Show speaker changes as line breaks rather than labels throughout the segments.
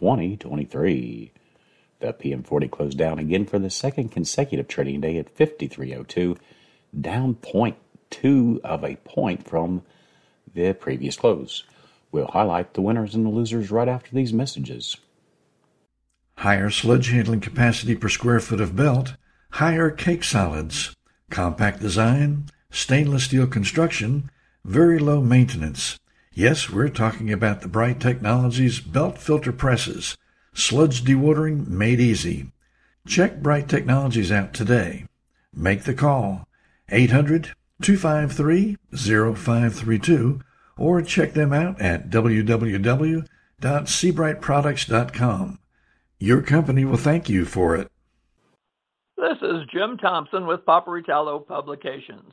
2023. The PM40 closed down again for the second consecutive trading day at 53.02, down 0.2 of a point from the previous close. We'll highlight the winners and the losers right after these messages.
Higher sludge handling capacity per square foot of belt, higher cake solids, compact design, stainless steel construction, very low maintenance. Yes, we're talking about the Bright Technologies belt filter presses. Sludge dewatering made easy. Check Bright Technologies out today. Make the call 800 253 0532 or check them out at www.sebrightproducts.com. Your company will thank you for it.
This is Jim Thompson with Paperitalo Publications.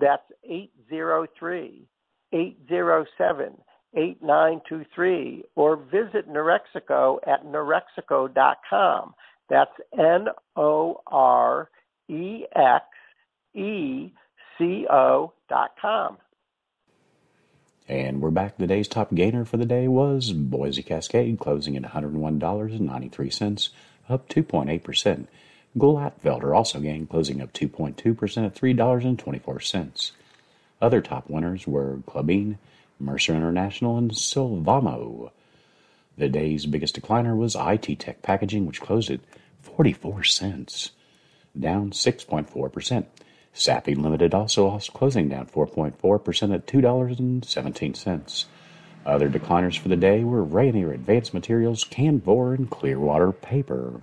That's 803 807 8923 or visit Norexeco at norexeco.com. That's N O R E X E C O dot com.
And we're back. The day's top gainer for the day was Boise Cascade, closing at $101.93, up 2.8%. Glatfelter also gained, closing up 2.2% at $3.24. Other top winners were Klabin, Mercer International, and Sylvamo. The day's biggest decliner was IT Tech Packaging, which closed at 44 cents, down 6.4%. Sappi Limited also lost closing down 4.4% at $2.17. Other decliners for the day were Rayonier Advanced Materials, Canfor, and Clearwater Paper.